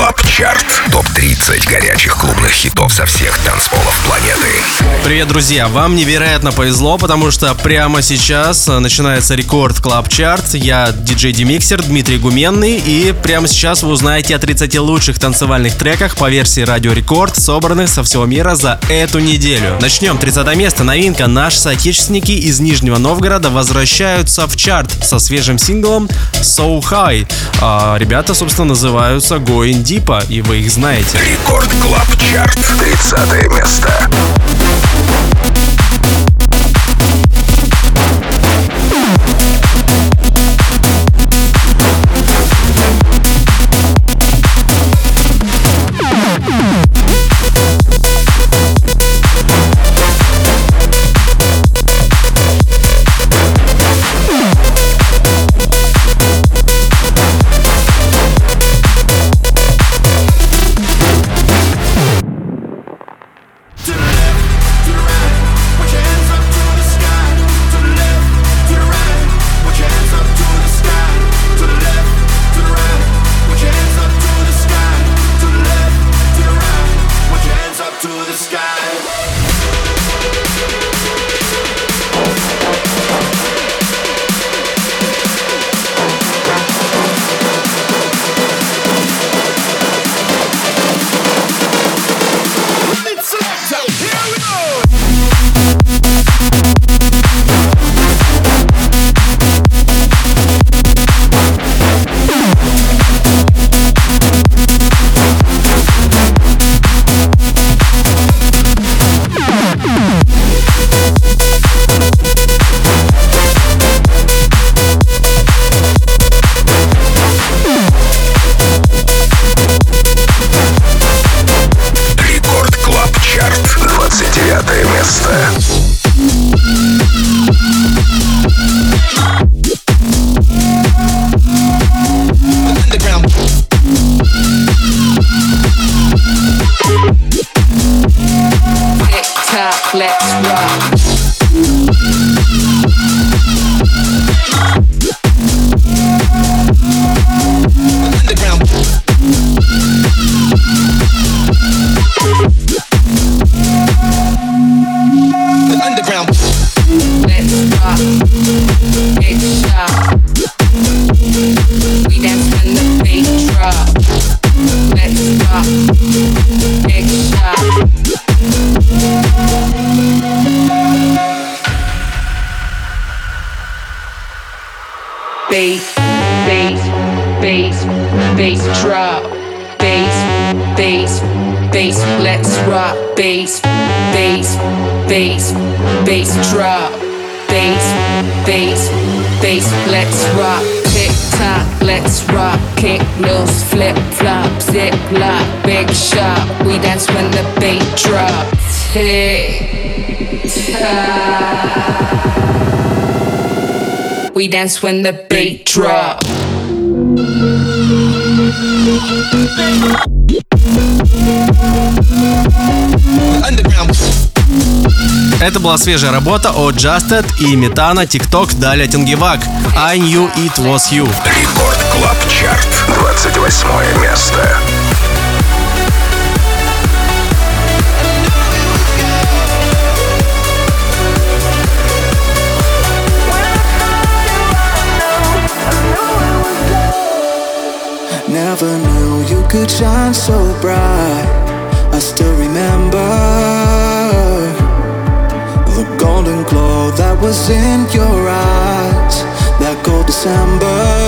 Club Chart. Топ-30 горячих клубных хитов со всех танцполов планеты. Привет, друзья! Вам невероятно повезло, потому что прямо сейчас начинается Record Club Chart. Я диджей Demixer Дмитрий Гуменный, и прямо сейчас вы узнаете о 30 лучших танцевальных треках по версии Радио Рекорд, собранных со всего мира за эту неделю. Начнем. 30 место. Новинка. Наши соотечественники из Нижнего Новгорода возвращаются в чарт со свежим синглом So High. А, ребята, собственно, называются Going Deep, и вы их знаете. Record Club Chart. 30 место. We dance when the beat drop. Это была свежая работа от Justed и Метана TikTok Даля Тенгевак. I knew it was you. Рекорд Клаб Чарт. 28 место. Never knew you could shine so bright. I still remember the golden glow that was in your eyes that cold December.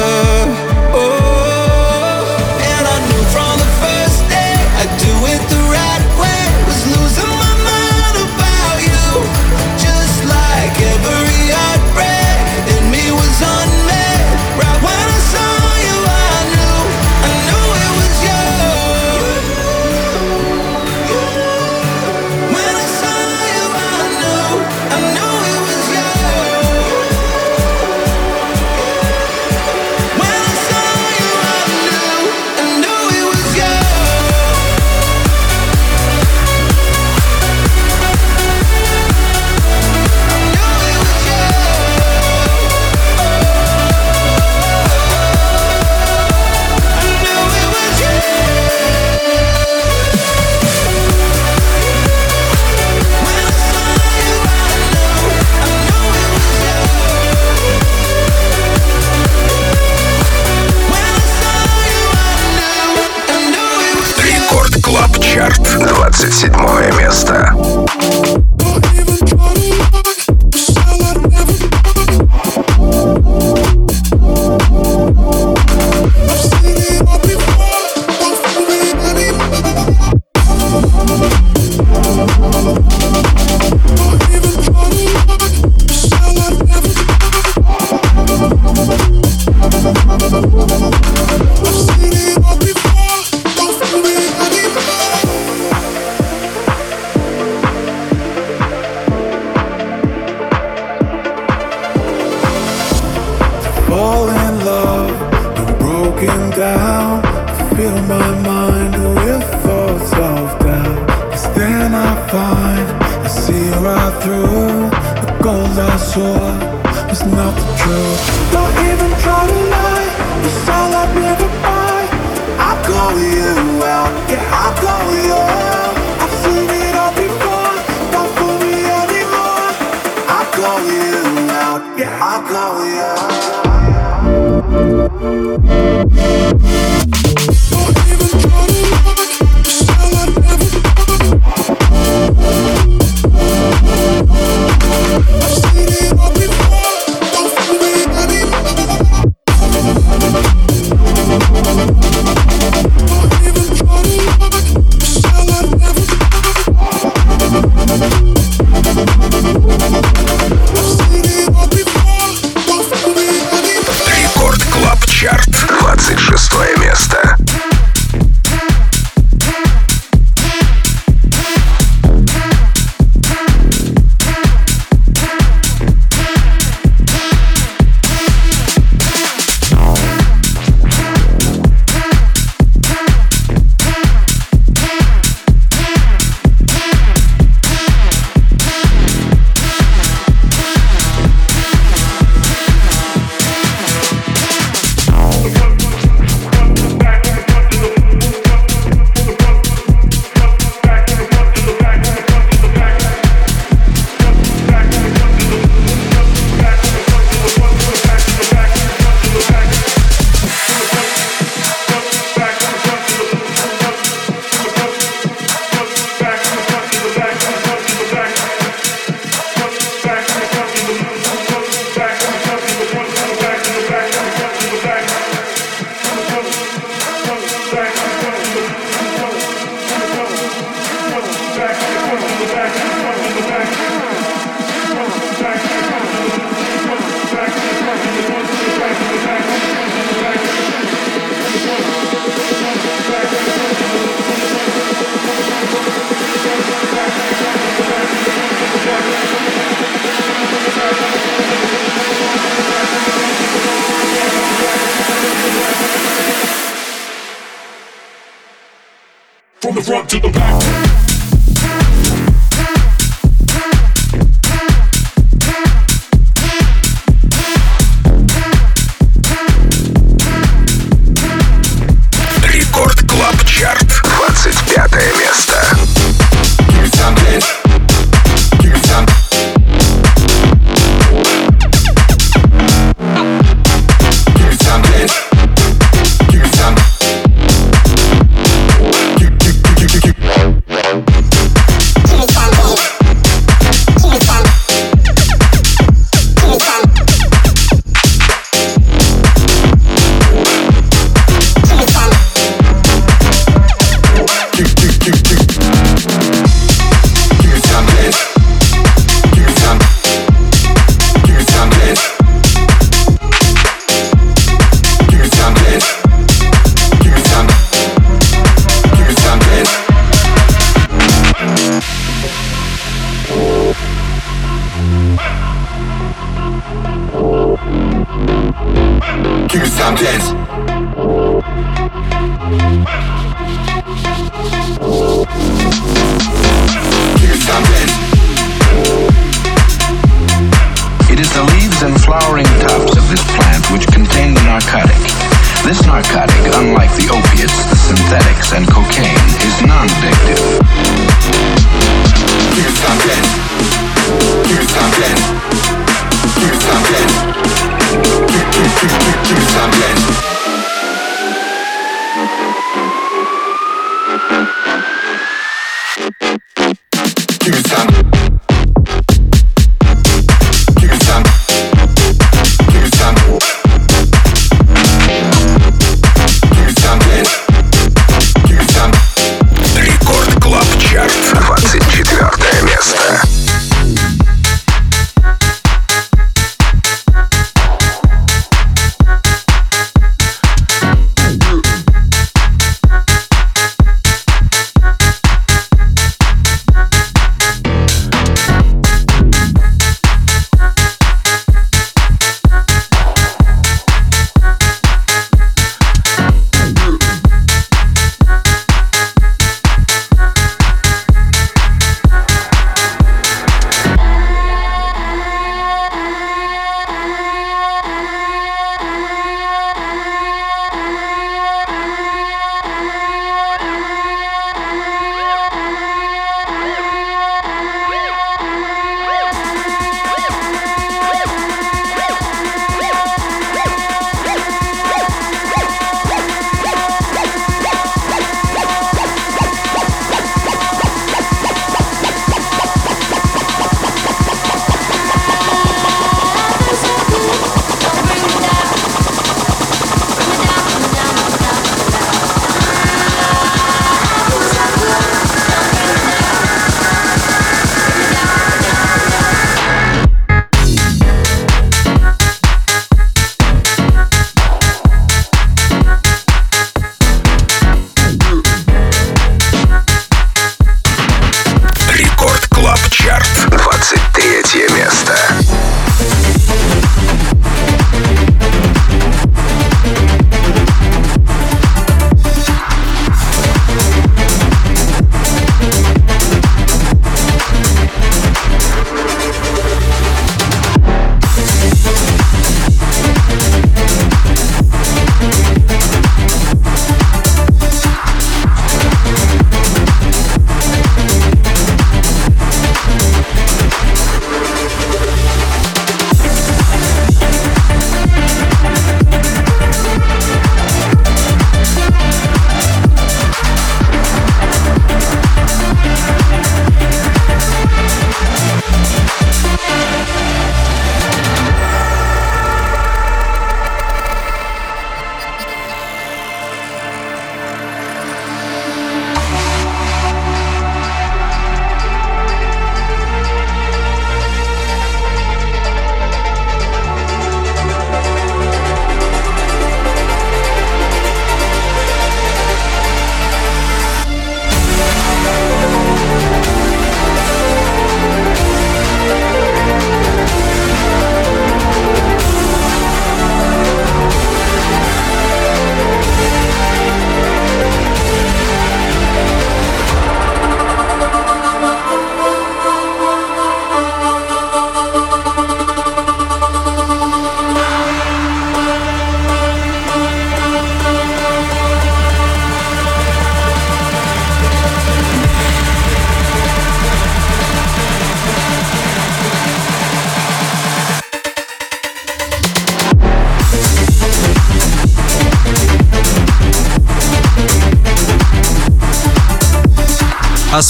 to the back. This narcotic, unlike the opiates, the synthetics, and cocaine, is non-addictive. Give me something. Give me something. Give me something. Give, give, give, give, give me something.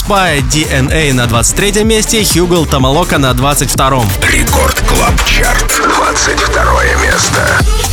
Aspyer DNA на 23 месте, Hugel Tamo Loko на 22 Record Club Chart, 22 место.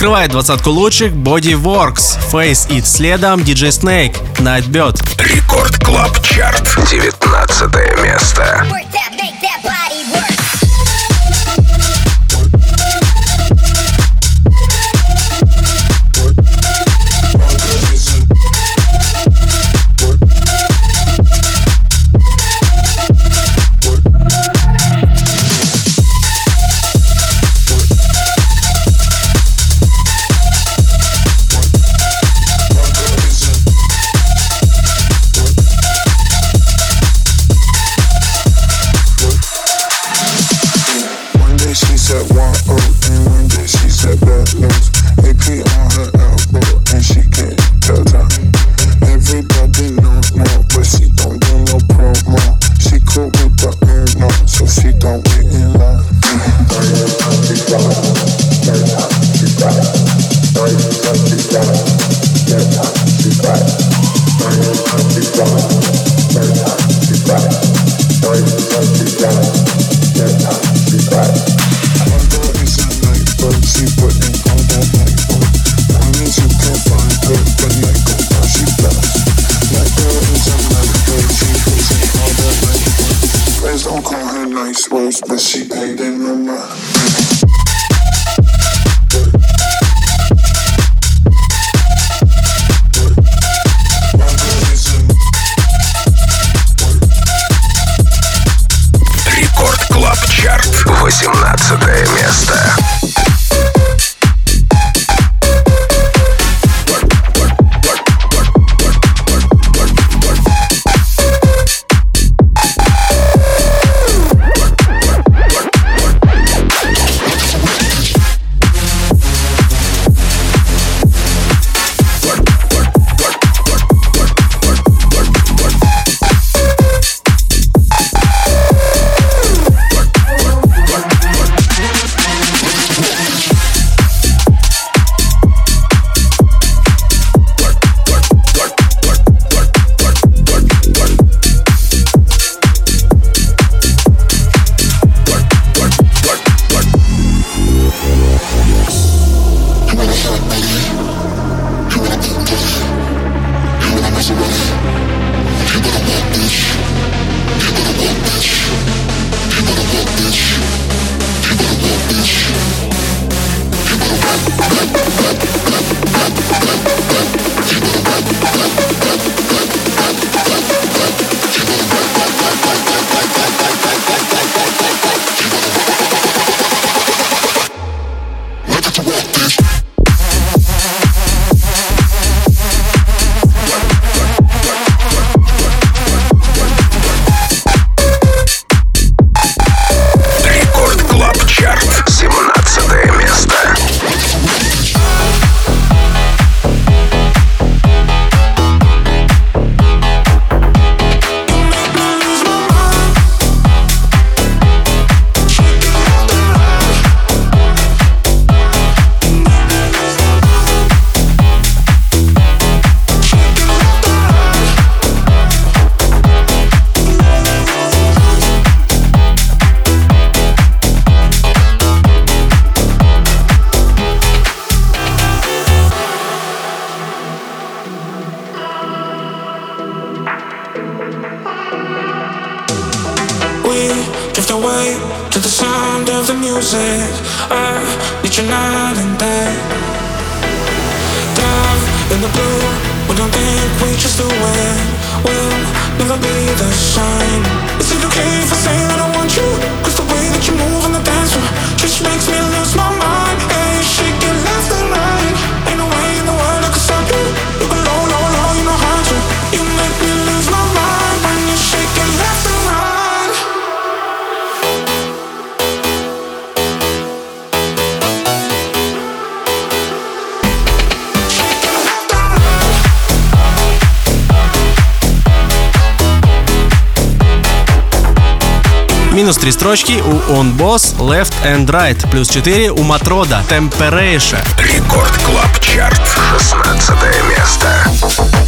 Открывает двадцатку лучших Body Works, Face It, следом DJ Snake, Nightbird. Record Club Chart. 19 место. Sound of the music. I need you night and day. Dive in the blue. We don't think we just do it. We'll never be the same. Is it okay if I say that I want you? Cause the way that you move on the dance floor just makes me lose my Минус три строчки у Öwnboss, Left and Right. Плюс 4 у Matroda, Temptation. Record Club Chart, 16 место.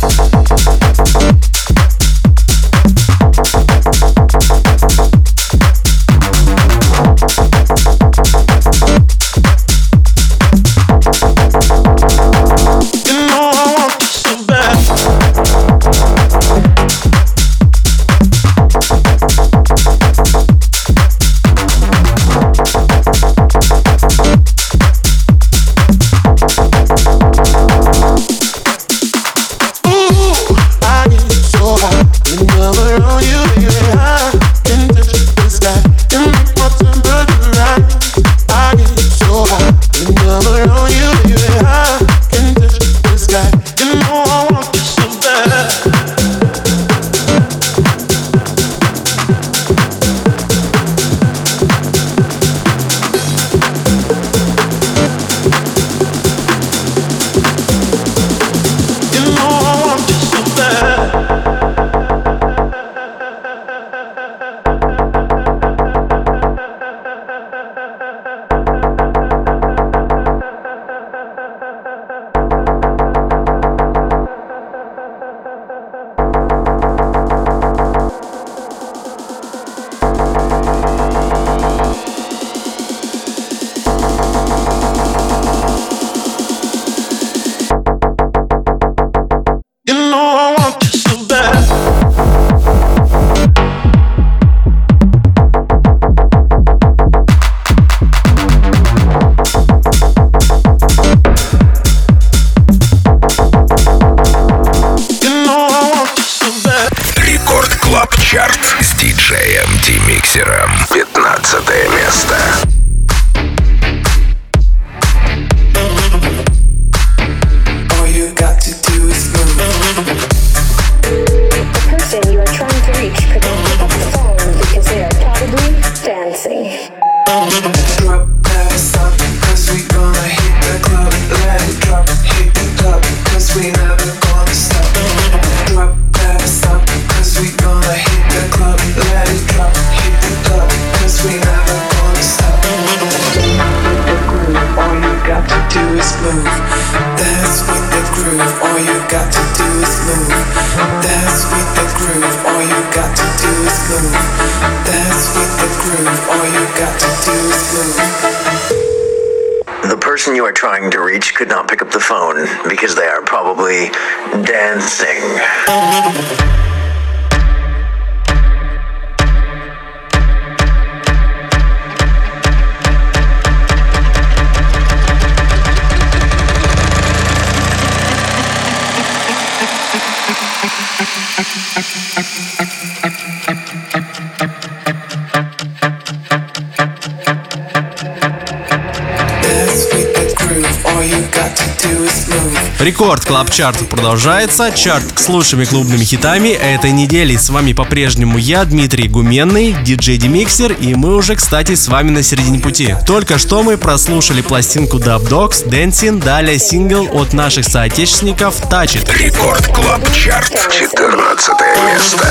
With the groove, all you got to do is move. With the groove, all you got to do is move. With the groove, all you got to do is move. The person you are trying to reach could not pick up the phone because they are probably dancing. Record Club Chart продолжается. Чарт с лучшими клубными хитами этой недели. С вами по-прежнему я, Дмитрий Гуменный, диджей Demixer, и мы уже, кстати, с вами на середине пути. Только что мы прослушали пластинку Dubdogz, Dancing, далее сингл от наших соотечественников Touch It. Record Club Chart, 14 место.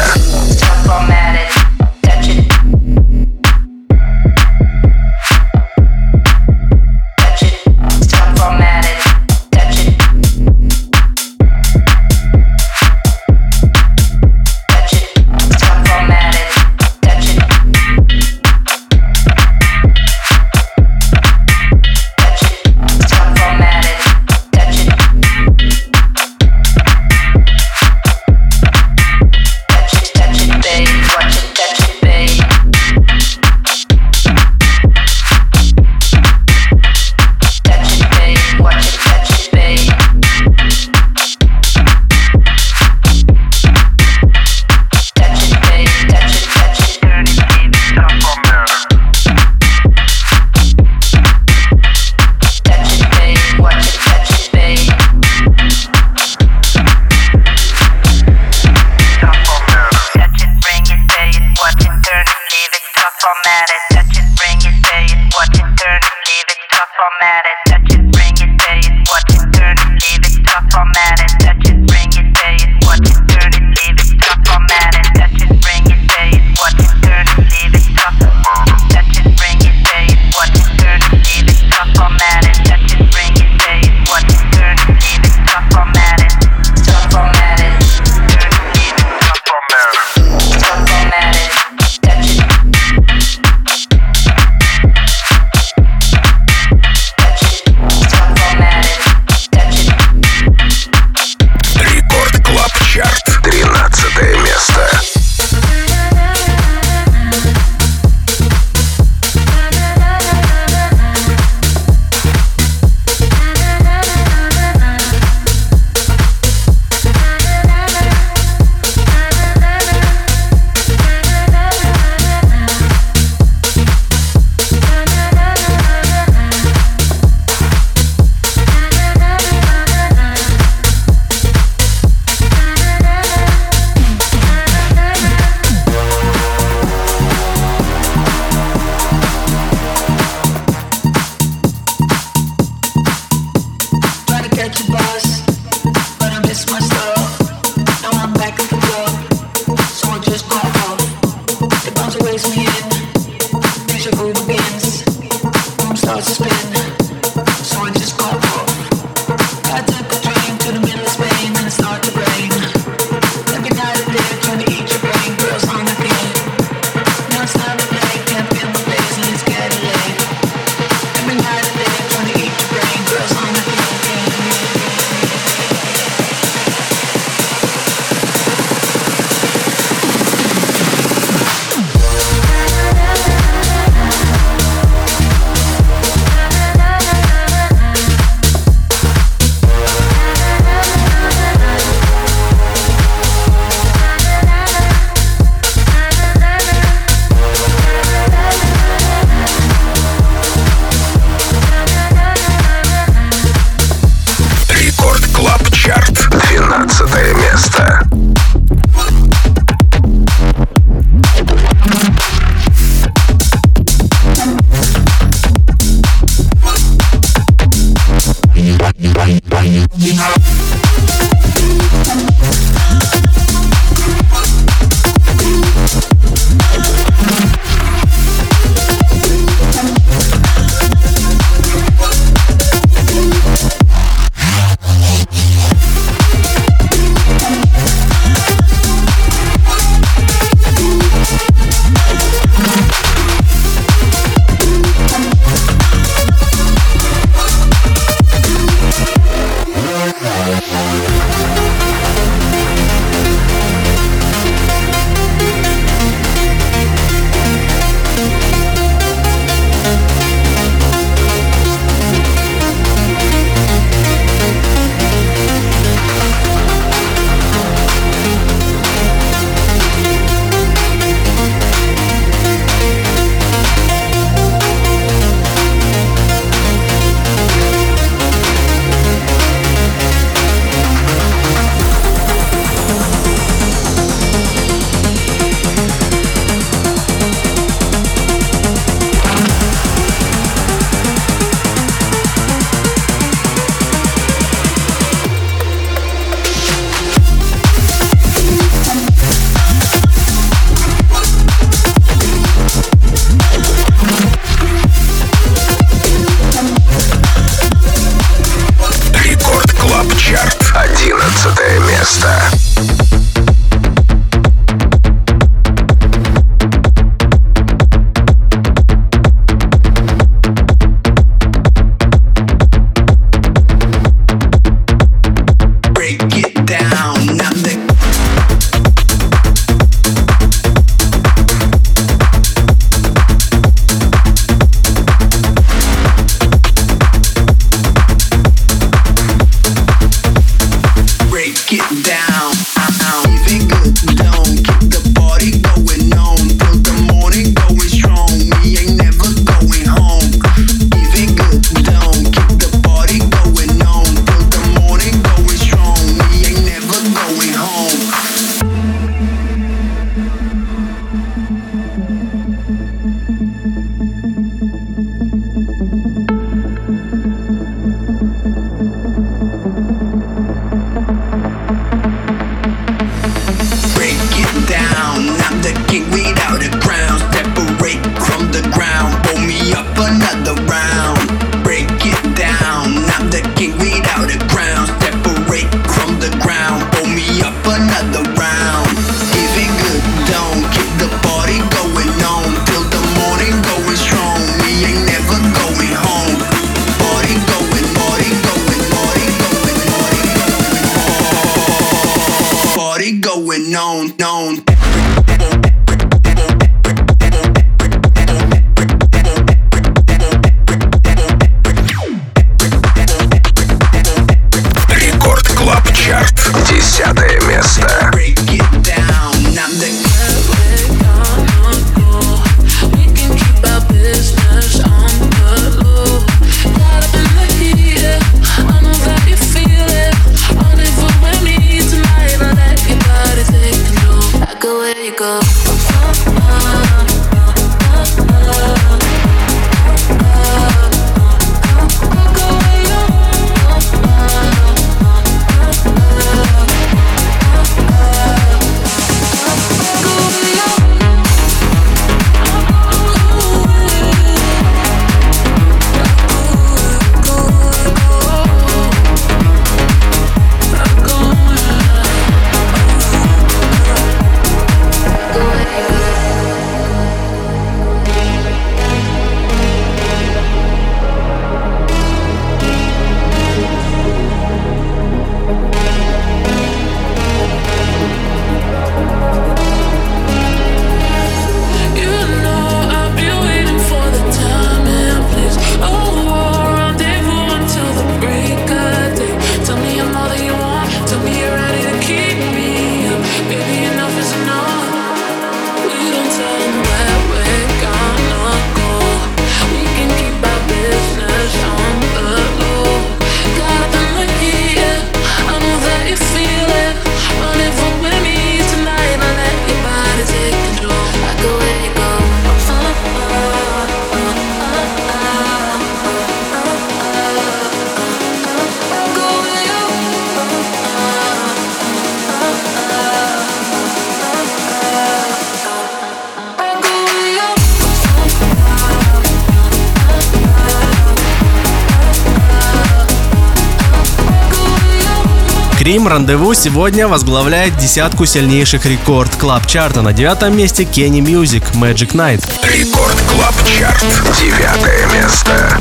Cream Rendezvous сегодня возглавляет десятку сильнейших Record Club Chart'а на девятом месте Kenny Musik Magic Night. Рекорд клаб чарт девятое место.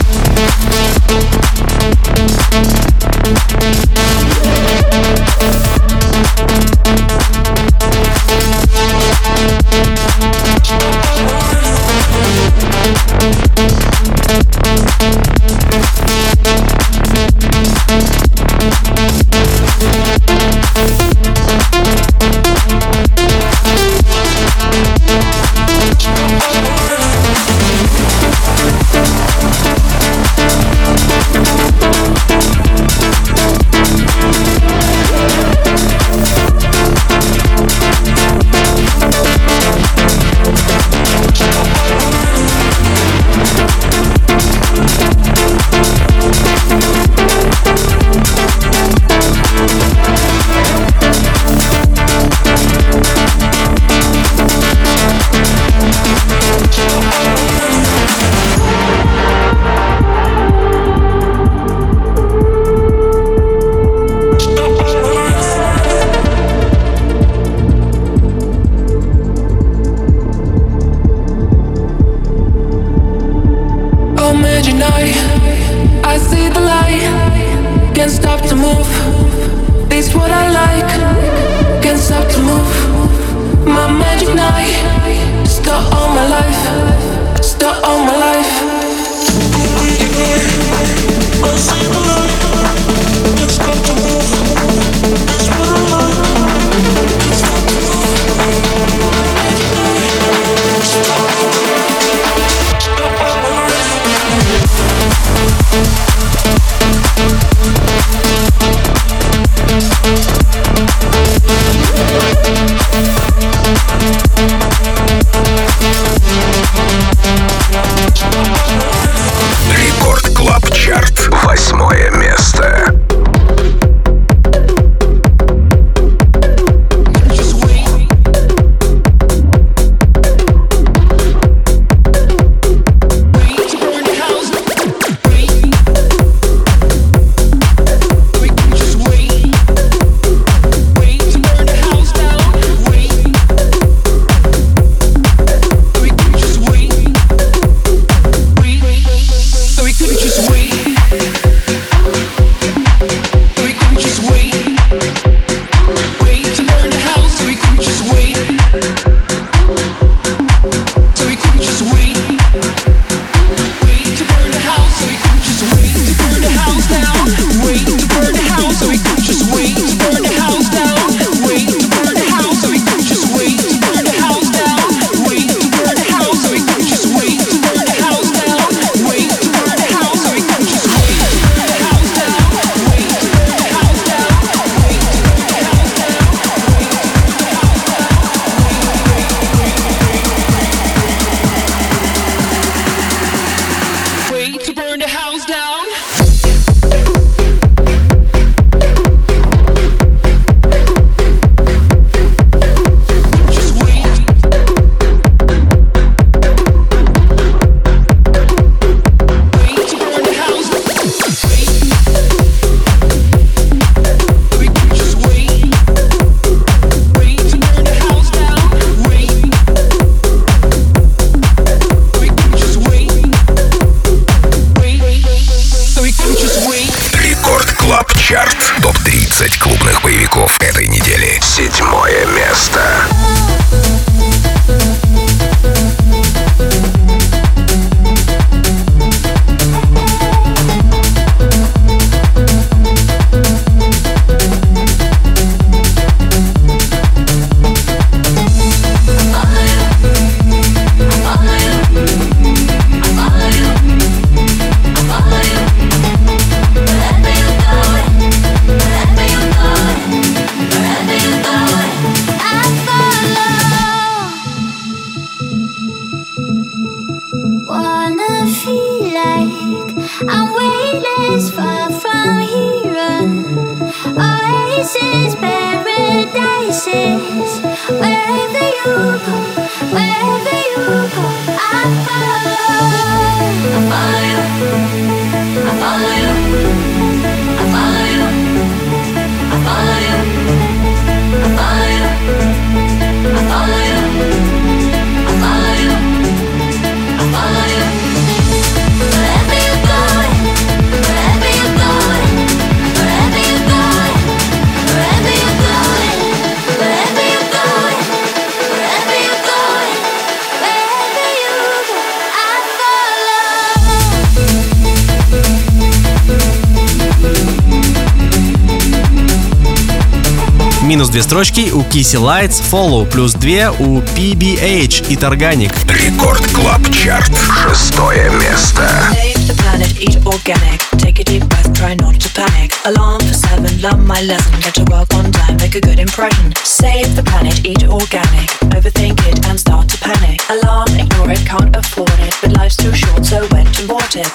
Минус две строчки у Kissy Lights, Follow плюс две у PBH и Тарганик. Рекорд Клаб Чарт. Шестое место. Save the planet, eat organic. Take a deep breath, try not to panic. Alarm for seven, learn my lesson. Get to work on time, make a good impression. Save the planet, eat organic. Overthink it and start to panic. Alarm, ignore it, can't afford it. But life's too short, so went and bought it.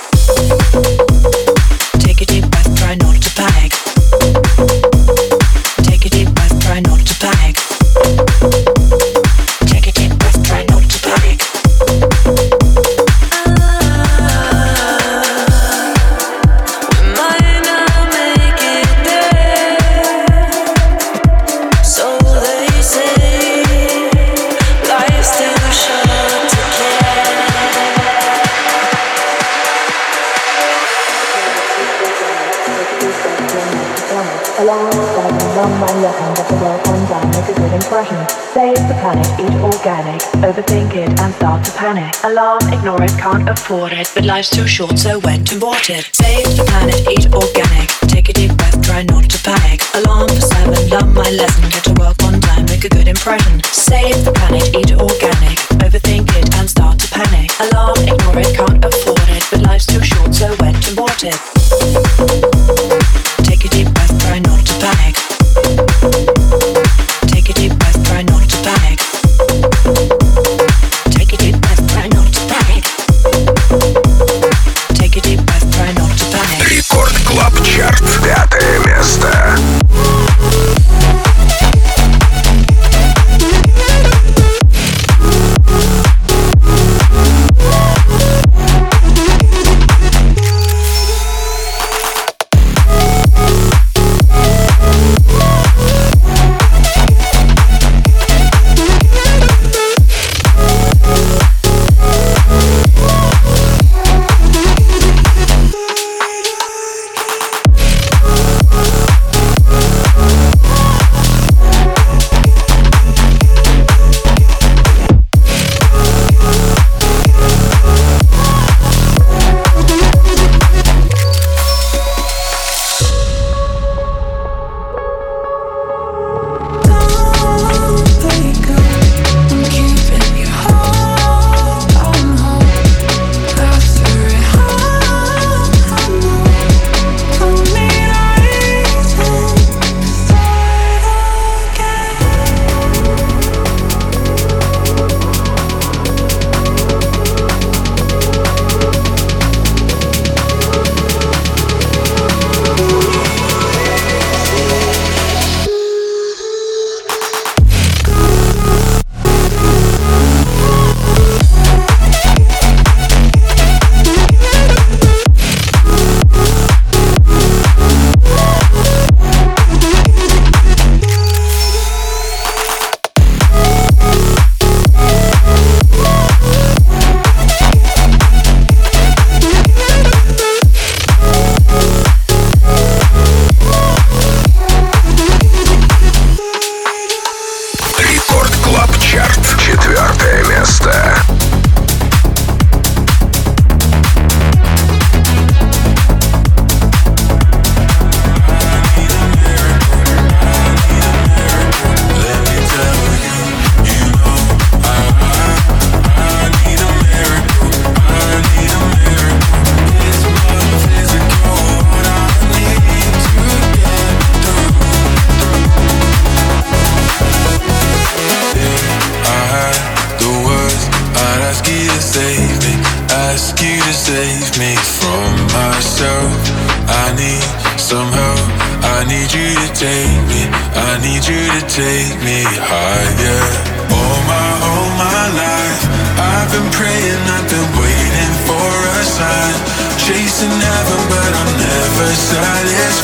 Take a deep breath, try not to panic. Save the planet, eat organic. Overthink it and start to panic. Alarm, ignore it, can't afford it. But life's too short, so went and bought it. Save the planet, eat organic. Take a deep breath, try not to panic. Alarm for seven, learn my lesson. Get to work on time, make a good impression. Save the planet, eat organic. Overthink it and start to panic. Alarm, ignore it, can't afford it. But life's too short, so went and bought it. used to never, but I'm never satisfied.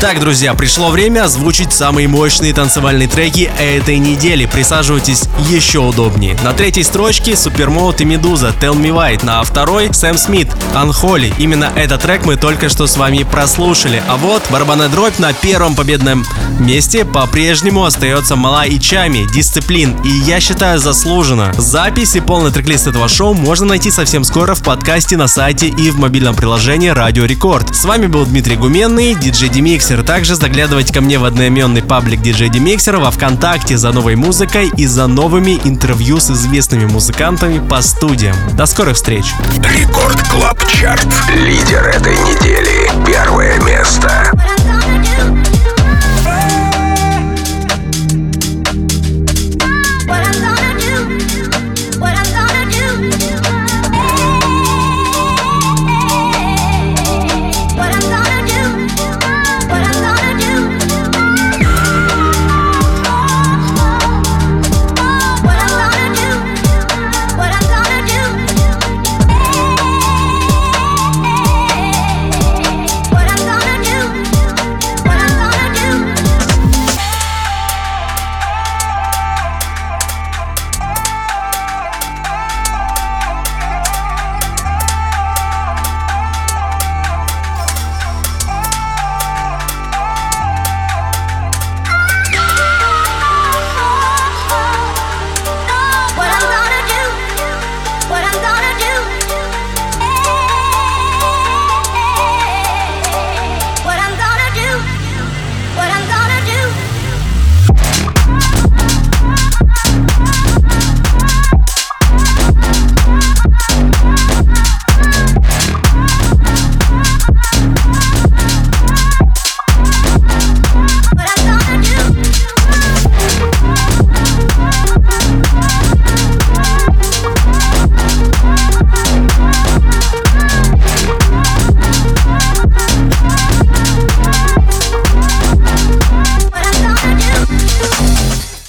Так, друзья, пришло время озвучить самые мощные танцевальные треки этой недели. Присаживайтесь еще удобнее. На третьей строчке Supermode и Meduza Tell Me Why. На второй Sam Smith Unholy. Именно этот трек мы только что с вами прослушали. А вот барабанная дробь на первом победном месте по-прежнему остается Mala и Chami Discipline. И я считаю заслуженно. Запись и полный трек-лист этого шоу можно найти совсем скоро в подкасте на сайте и в мобильном приложении Радио Рекорд. С вами был Дмитрий Гуменный, диджей DeMixer. Также заглядывайте ко мне в одноименный паблик диджей DeMixer во Вконтакте за новой музыкой и за новыми интервью с известными музыкантами по студиям. До скорых встреч! Рекорд Club Chart. Лидер этой недели. Первое место.